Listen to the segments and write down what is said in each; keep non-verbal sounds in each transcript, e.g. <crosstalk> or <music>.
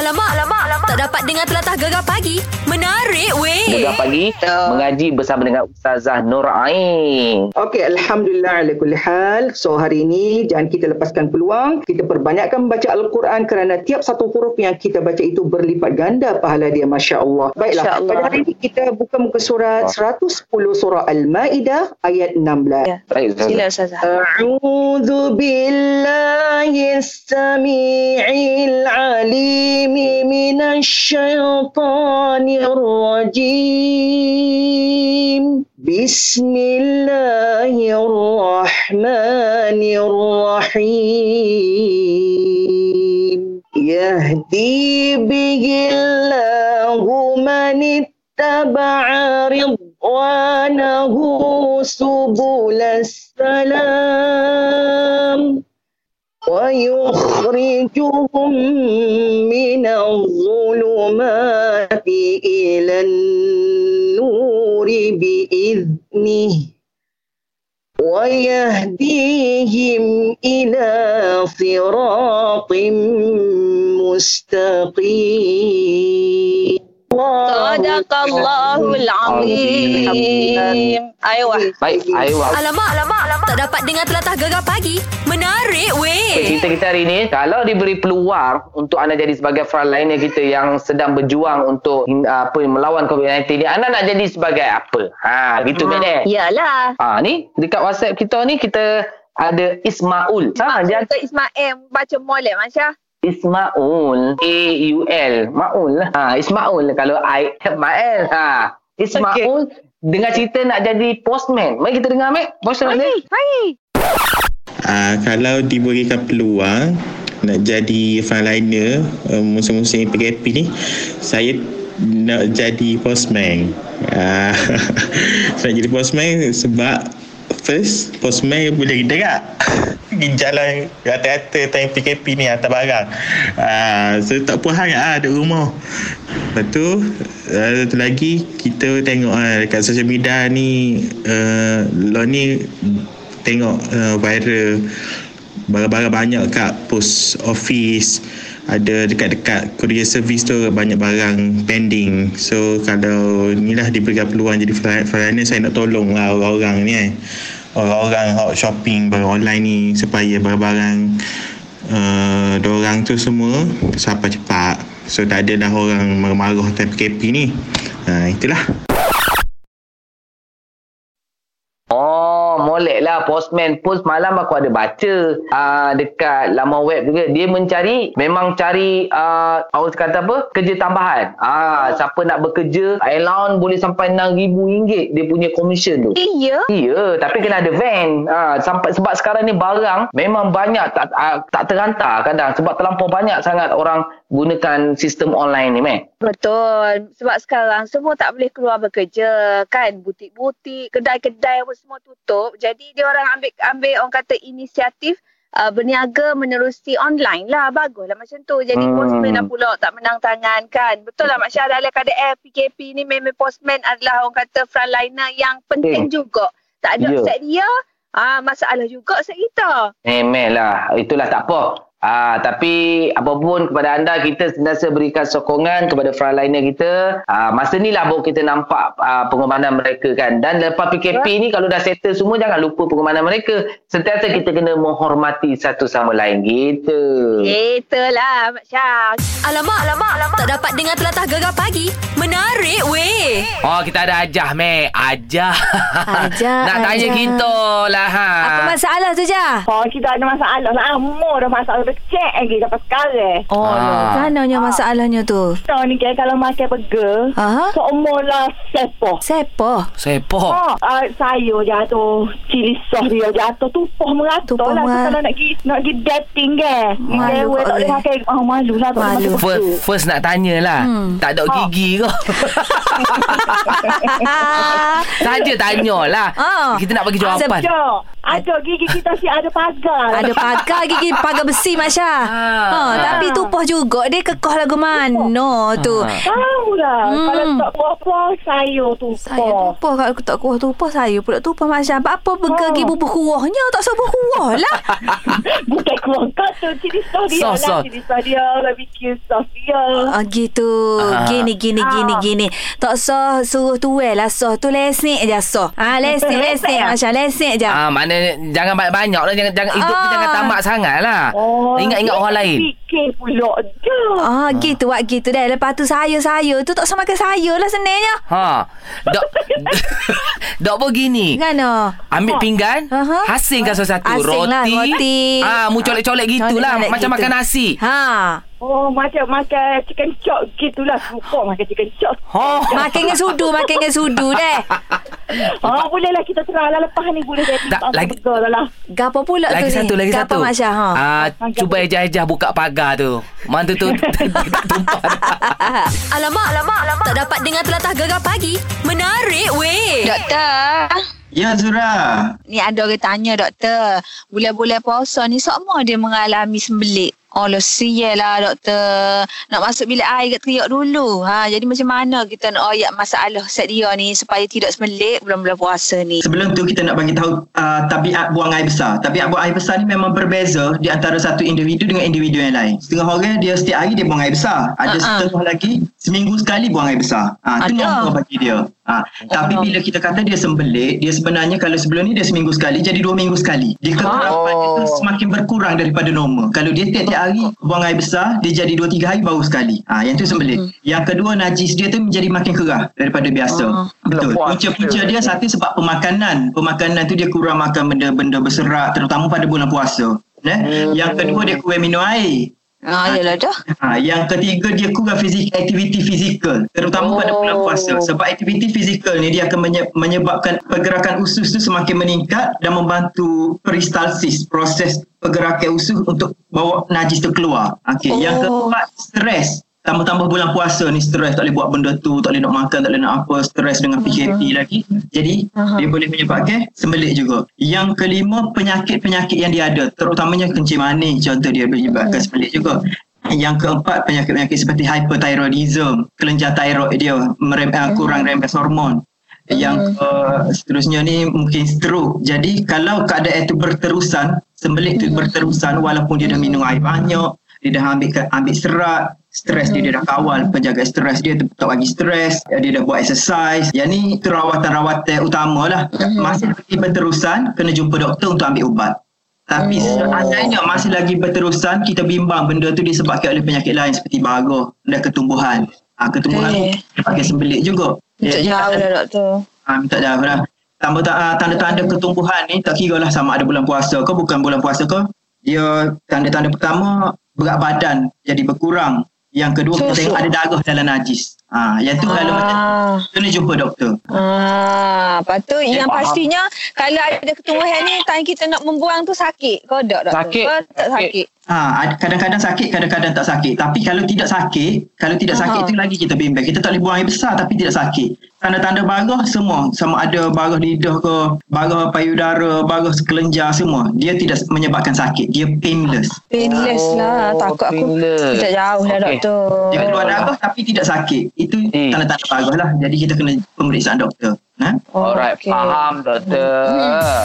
Alamak, alamak, alamak. Tak dapat dengar telatah gegar pagi. Menarik, weh. Gegar pagi. Yeah. Mengaji bersama dengan Ustazah Nur Ain. Okey, Alhamdulillah. Alakulihal. So, hari ini jangan kita lepaskan peluang. Kita perbanyakkan baca Al-Quran kerana tiap satu huruf yang kita baca itu berlipat ganda pahala dia. Masya Allah. Baiklah. Masya Allah. Pada hari ini kita buka muka surat oh. 110 surah Al-Ma'idah ayat 16. Ya. Baik, Sila, Ustazah. A'udhu billahi sami'il alim. من الشيطان الرجيم بسم الله الرحمن الرحيم. يهدي به الله من اتبع رضوانه سبل السلام. ويخرجهم من الظلمات إلى النور بإذنه ويهديهم إلى صراط مستقيم. Sadaqallahul Azim. Ayuh. Baik, ayo. Alamak, alamak, alamak. Tak dapat dengar telatah gegar pagi. Menarik Okay, weh. cerita kita hari ni kalau diberi peluang untuk anda jadi sebagai frontliner kita yang sedang berjuang untuk apa melawan COVID-19 ni anda nak jadi sebagai apa? Ha gitu ha. eh. Yalah. Ha ni dekat WhatsApp kita ni kita ada Ismaul. Ha dia Kata Ismail baca molek Masya. Ismaul A U L Maul lah. Ha Ismaul kalau I Mael. Ha Ismaul dengar cerita nak jadi postman. Mari kita dengar Mek. Postman ni. Hai, uh, kalau diberikan peluang nak jadi frontliner uh, musim-musim PKP ni saya nak jadi postman uh, saya <laughs> nak jadi postman sebab first postman boleh gerak <laughs> pergi jalan rata-rata time PKP ni hantar barang. Uh, so tak puas sangat lah duduk rumah. Lepas tu uh, satu lagi kita tengok uh, dekat social media ni uh, lo ni tengok uh, viral. Barang-barang banyak kat post office. Ada dekat-dekat courier service tu banyak barang pending. So kalau inilah diberikan peluang jadi flyer saya nak tolong lah orang-orang ni eh orang-orang hot shopping barang online ni supaya barang-barang uh, dorang tu semua sampai cepat. So tak ada dah orang marah-marah time PKP ni. Uh, itulah Oh, molek lah postman post malam aku ada baca uh, dekat laman web juga. Dia mencari memang cari uh, orang kata apa? Kerja tambahan. Ah, uh, siapa nak bekerja allowance boleh sampai RM6,000 dia punya commission tu. Iya. Ya, tapi kena ada van. Ha, sampai sebab sekarang ni barang memang banyak tak uh, tak terhantar kadang sebab terlampau banyak sangat orang gunakan sistem online ni, meh. Betul. Sebab sekarang semua tak boleh keluar bekerja kan. Butik-butik, kedai-kedai apa semua tutup. Jadi dia orang ambil ambil orang kata inisiatif uh, berniaga menerusi online lah. Baguslah macam tu. Jadi Hmm. hmm. postman dah pula tak menang tangan kan. Betul lah Mak Syah dalam keadaan PKP ni memang postman adalah orang kata frontliner yang penting Penting. juga. Tak ada Ya. set dia. Ah masalah juga set kita. Memang lah. Itulah tak apa. Ah, tapi apapun kepada anda kita sentiasa berikan sokongan kepada frontliner kita. Ah, masa ni lah baru kita nampak ah, pengorbanan mereka kan. Dan lepas PKP ni kalau dah settle semua jangan lupa pengorbanan mereka. Sentiasa kita kena menghormati satu sama lain gitu. Itulah Mak Syah. Alamak, alamak, alamak. Tak dapat dengar telatah gegar pagi. Menarik weh. Oh, kita ada Ajah, Mek. Ajah. Ajah, <laughs> Nak tanya Ajah. kita lah. Ha. Apa masalah tu, Jah? Oh, kita ada masalah lama dah masalah kecil lagi sampai sekarang. Oh, Ah. ah. Kananya masalahnya tu? So ni kan kalau makan burger, Aha. seumur lah sepo. Siapa? Sepo. Oh, uh, sayur jatuh, cili sos dia jatuh, tumpah meratus Tumpah lah. mer- Kalau nak pergi, nak pergi dating ke. Malu Dewa kat tak boleh pakai, oh malu lah. Malu. First, first nak tanya lah. Hmm. Tak ada gigi ke? <laughs> Saja tanya lah. Ah. Kita nak bagi jawapan. Jom. Ada gigi kita si ada pagar. Ada pagar gigi pagar besi Masya. Ha, tapi tupoh juga dia kekoh lagu mana tu. Tahu lah. Hmm. Kalau tak apa-apa, sayur tu. Saya tupoh kalau aku tak kuah tupoh saya pula tupoh Masya. Apa apa pergi Oh. bubuh kuahnya tak sebut kuah lah. <laughs> Bukan tu. Cili sos dia Sos, sos. lah. Cili sos dia. Barbecue sos dia. Ah gitu. Ah. Gini gini gini gini. Tak sah suruh tuai lah sah tu lesnik je sah. Ah lesnik lesnik Masya lesnik je. Ah, mana jangan banyak-banyak lah jangan jangan hidup tu Ah. jangan tamak sangat lah. Ingat-ingat orang lain. Fikir pula je. Ah gitu wak gitu dah. Lepas tu saya saya tu tak sama makan saya lah sebenarnya. Ha. Dok <laughs> Dok begini. Gana? Ambil pinggan, Aha. hasingkan satu Asing lah, roti. roti. Ah, mu colek-colek gitulah Colek-colek macam gitu. makan nasi. Ha. Oh, macam makan chicken chop gitulah. Suka makan chicken chop. Oh. Makan dengan sudu, makan dengan sudu deh. <laughs> Ah, boleh lah kita terang lah. Lepas ni boleh jadi. Tak, lagi- lah. Gapo pula tu Lagi ni? satu, lagi Gapo satu. Masya, ha. Ah, cuba ejah-ejah buka pagar tu. Mantu tu tumpah. <laughs> <laughs> Alamak, alamak, alamak. Tak dapat dengar telatah gegar pagi. Menarik weh. Doktor, Ya Zura. ni ada orang tanya doktor, bulan-bulan puasa ni semua dia mengalami sembelit. Allah sial lah doktor. Nak masuk bilik air kat teriak dulu. Ha, jadi macam mana kita nak ayat masalah set dia ni supaya tidak sembelit bulan-bulan puasa ni? Sebelum tu kita nak bagi tahu uh, tabiat buang air besar. Tabiat buang air besar ni memang berbeza di antara satu individu dengan individu yang lain. Setengah orang dia setiap hari dia buang air besar. Ada Ha-ha. setengah lagi seminggu sekali buang air besar. Ha, itu Ada. normal bagi dia. Ha, tapi bila kita kata dia sembelit, dia sebenarnya kalau sebelum ni dia seminggu sekali jadi dua minggu sekali. Dia kekerapan dia tu semakin berkurang daripada normal. Kalau dia tiap-tiap hari buang air besar, dia jadi dua tiga hari baru sekali. Ha, yang tu sembelit. Yang kedua najis dia tu menjadi makin kerah daripada biasa. Betul. Punca-punca dia satu sebab pemakanan. Pemakanan tu dia kurang makan benda-benda berserat terutama pada bulan puasa. Eh? Yang kedua dia kurang minum air. Ha, yalah dah. Ha, yang ketiga dia kurang fizik, aktiviti fizikal terutama pada bulan puasa sebab aktiviti fizikal ni dia akan menye- menyebabkan pergerakan usus tu semakin meningkat dan membantu peristalsis proses pergerakan usus untuk bawa najis tu keluar. Okey, yang keempat stres. Tambah-tambah bulan puasa ni stres tak boleh buat benda tu, tak boleh nak makan, tak boleh nak apa, stres dengan PKP lagi. Jadi dia boleh menyebabkan sembelit juga. Yang kelima penyakit-penyakit yang dia ada, terutamanya kencing manis contoh dia menyebabkan sembelit juga. Yang keempat penyakit-penyakit seperti hyperthyroidism, kelenjar thyroid dia merem, uh, kurang rembes hormon. Yang uh, seterusnya ni mungkin stroke. Jadi kalau keadaan itu berterusan, sembelit itu berterusan walaupun dia dah minum air banyak, dia dah ambil ambil serat, stres dia, dia dah kawal penjaga stres dia tak bagi stres, dia dah buat exercise. Yang ni itu rawatan-rawatan utama lah. Masih lagi berterusan, kena jumpa doktor untuk ambil ubat. Tapi seandainya masih lagi berterusan, kita bimbang benda tu disebabkan oleh penyakit lain seperti bagus dan ketumbuhan. Ha, ketumbuhan Eh. dia pakai sembelit juga. Tak jauh dah doktor. Ha, minta jauh lah. Tambah tak, ah, tanda-tanda ketumbuhan ni tak kira lah sama ada bulan puasa ke bukan bulan puasa ke. Dia tanda-tanda pertama berat badan jadi berkurang. Yang kedua kita Susu. tengok ada darah dalam najis. Ha, yang tu kalau macam Ah. kena jumpa doktor. Ah, lepas tu yang faham. pastinya kalau ada ketumbuhan ni time kita nak membuang tu sakit ke tak doktor? Sakit. Ke tak Sakit. Ha, ad- kadang-kadang sakit, kadang-kadang tak sakit. Tapi kalau tidak sakit, kalau tidak Aha. sakit tu lagi kita bimbang. Kita tak boleh buang air besar tapi tidak sakit. Tanda-tanda barah semua, sama ada barah lidah ke, barah payudara, barah kelenjar semua, dia tidak menyebabkan sakit. Dia painless. Painless lah. Oh, Takut aku painless. tak jauh lah Okey. doktor. Dia keluar darah tapi tidak sakit. Itu Hmm. tanda-tanda barah lah. Jadi kita kena pemeriksaan doktor. Ha? Oh, Alright, okey. faham doktor.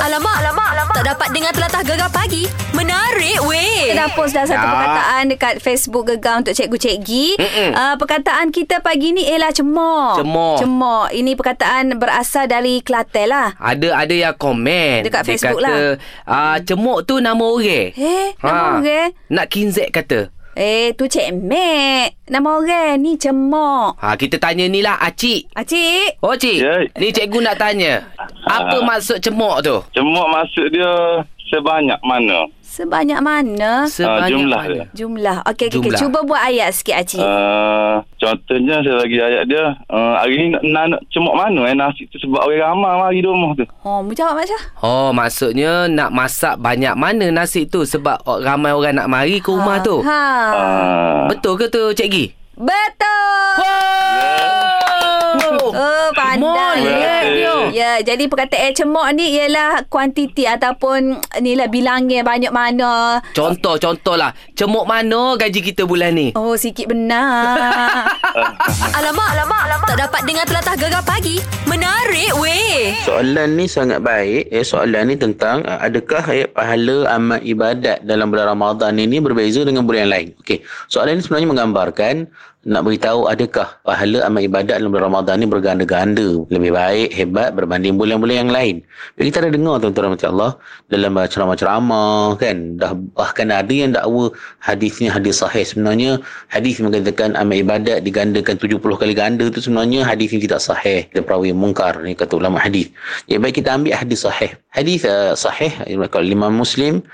Alamak, alamak, alamak. Tak dapat dengar telatah gegar pagi. Menarik weh. Kita dah post dah satu Ya. perkataan dekat Facebook Gegar untuk Cikgu Cikgi. Mm-mm. Uh, perkataan kita pagi ni ialah cemok. Cemok. Cemok. Ini perkataan berasal dari Kelantan lah. Ada ada yang komen Dekat Dia Facebook kata, lah. ah, Cemok tu nama orang Eh, nama orang? Nak kinzek kata Eh, tu Cik Mek. Nama orang ni cemok. ha, Kita tanya ni lah Acik Acik. Oh Cik Ya. Ni cikgu nak tanya Apa Ah. maksud cemok tu? Cemok maksud dia sebanyak mana? Sebanyak mana? Sebanyak jumlah mana? dia. Jumlah. Okey, okey. okey. Jumlah. Cuba buat ayat sikit, Acik. Uh, contohnya saya bagi ayat dia. Uh, hari ni nak, nak, nak cemok mana eh nasi tu sebab orang ramai mari di rumah tu. Oh, mu jawab Mak Syah. Oh maksudnya Nak masak banyak mana nasi tu Sebab ramai orang nak mari ke rumah tu Ha. Uh, Betul ke tu cikgi? Betul. Oh, Oh, pandai. Molek dia. Ya, jadi perkataan cemok ni ialah kuantiti ataupun <tsk> ni lah bilangnya banyak mana. Contoh, contoh lah. Cemuk mana gaji kita bulan ni? Oh, sikit benar. <laughs> Alamak, alamak, alamak. Tak dapat dengar telatah gegar pagi. Menarik weh. Soalan ni sangat baik. Eh, soalan ni tentang uh, adakah eh, pahala amal ibadat dalam bulan Ramadan ini berbeza dengan bulan yang lain. Okey. Soalan ni sebenarnya menggambarkan nak beritahu adakah pahala amal ibadat dalam bulan Ramadan ni berganda-ganda? Lebih baik hebat berbanding bulan-bulan yang lain. Kita ada dengar tuan-tuan rahmat Allah dalam ceramah-ceramah kan? Dah bahkan ada yang dakwa hadisnya hadis sahih. Sebenarnya hadis mengatakan amal ibadat digandakan 70 kali ganda tu sebenarnya hadis ini tidak sahih. Dia perawi mungkar ni kata ulama hadis. Jadi baik kita ambil hadis sahih. Hadis uh, sahih kalau lima muslim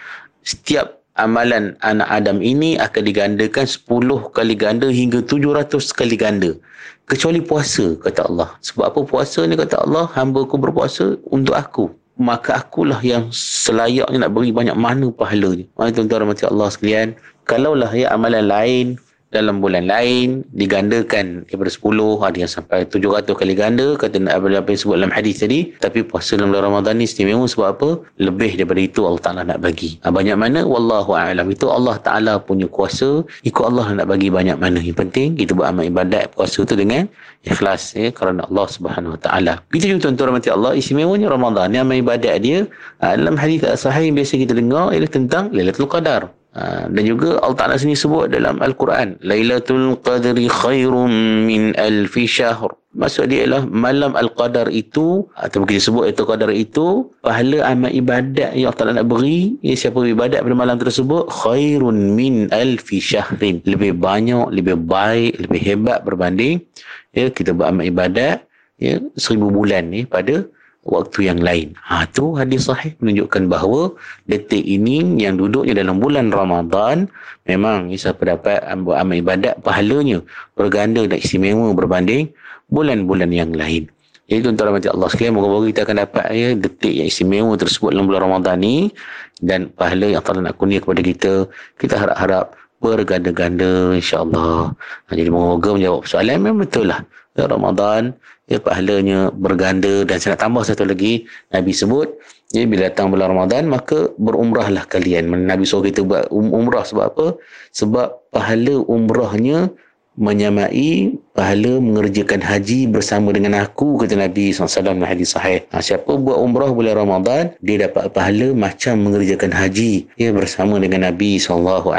setiap amalan anak Adam ini akan digandakan 10 kali ganda hingga 700 kali ganda. Kecuali puasa, kata Allah. Sebab apa puasa ni, kata Allah, hamba ku berpuasa untuk aku. Maka akulah yang selayaknya nak beri banyak mana pahalanya. Maka tuan-tuan Allah sekalian, kalaulah ya amalan lain dalam bulan lain digandakan daripada 10 ada yang sampai 700 kali ganda kata apa yang disebut dalam hadis tadi. Tapi puasa dalam bulan Ramadan ni istimewa sebab apa? Lebih daripada itu Allah Taala nak bagi. Ha, banyak mana? Wallahu aalam itu Allah Taala punya kuasa. Ikut Allah nak bagi banyak mana. Yang penting kita buat amal ibadat puasa tu dengan ikhlas ya kerana Allah Subhanahu Wa Taala. Kita juga tuan-tuan rahmati Allah istimewanya Ramadan ni amal ibadat dia ha, dalam hadis sahih yang biasa kita dengar ialah tentang Lailatul Qadar Ha, dan juga Allah Ta'ala sini sebut dalam Al-Quran Lailatul Qadri khairun min alfi syahr. Maksud dia ialah malam Al-Qadar itu Atau kita sebut itu Qadar itu Pahala amal ibadat yang Allah Ta'ala nak beri. Ya, Siapa ibadat pada malam tersebut Khairun min alfi syahrin. Lebih banyak, lebih baik, lebih hebat berbanding ya, Kita buat amal ibadat ya, Seribu bulan ni pada waktu yang lain. Ha tu hadis sahih menunjukkan bahawa detik ini yang duduknya dalam bulan Ramadan memang siapa dapat buat amal ibadat pahalanya berganda dan istimewa berbanding bulan-bulan yang lain. Jadi tuan-tuan rahmati Allah sekalian moga-moga kita akan dapat ya detik yang istimewa tersebut dalam bulan Ramadan ni dan pahala yang Allah nak kurnia kepada kita. Kita harap-harap berganda-ganda insya-Allah. Ha, jadi moga-moga menjawab soalan memang betul lah. Ya, Ramadan ya pahalanya berganda dan saya nak tambah satu lagi. Nabi sebut ya bila datang bulan Ramadan maka berumrahlah kalian. Nabi suruh kita buat um, umrah sebab apa? Sebab pahala umrahnya menyamai pahala mengerjakan haji bersama dengan aku kata Nabi SAW dalam hadis sahih. Ha, siapa buat umrah bulan Ramadan dia dapat pahala macam mengerjakan haji ya bersama dengan Nabi SAW.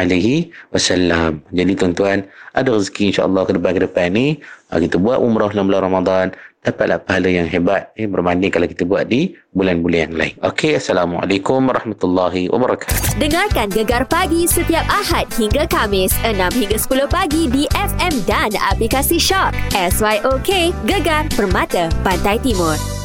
Jadi tuan-tuan ada rezeki insya-Allah ke depan ke depan ni ha, kita buat umrah dalam bulan Ramadan dapatlah pahala yang hebat eh, berbanding kalau kita buat di bulan-bulan yang lain. Okey, Assalamualaikum warahmatullahi wabarakatuh. Dengarkan Gegar Pagi setiap Ahad hingga Kamis 6 hingga 10 pagi di FM dan aplikasi Shock. SYOK Gegar Permata Pantai Timur.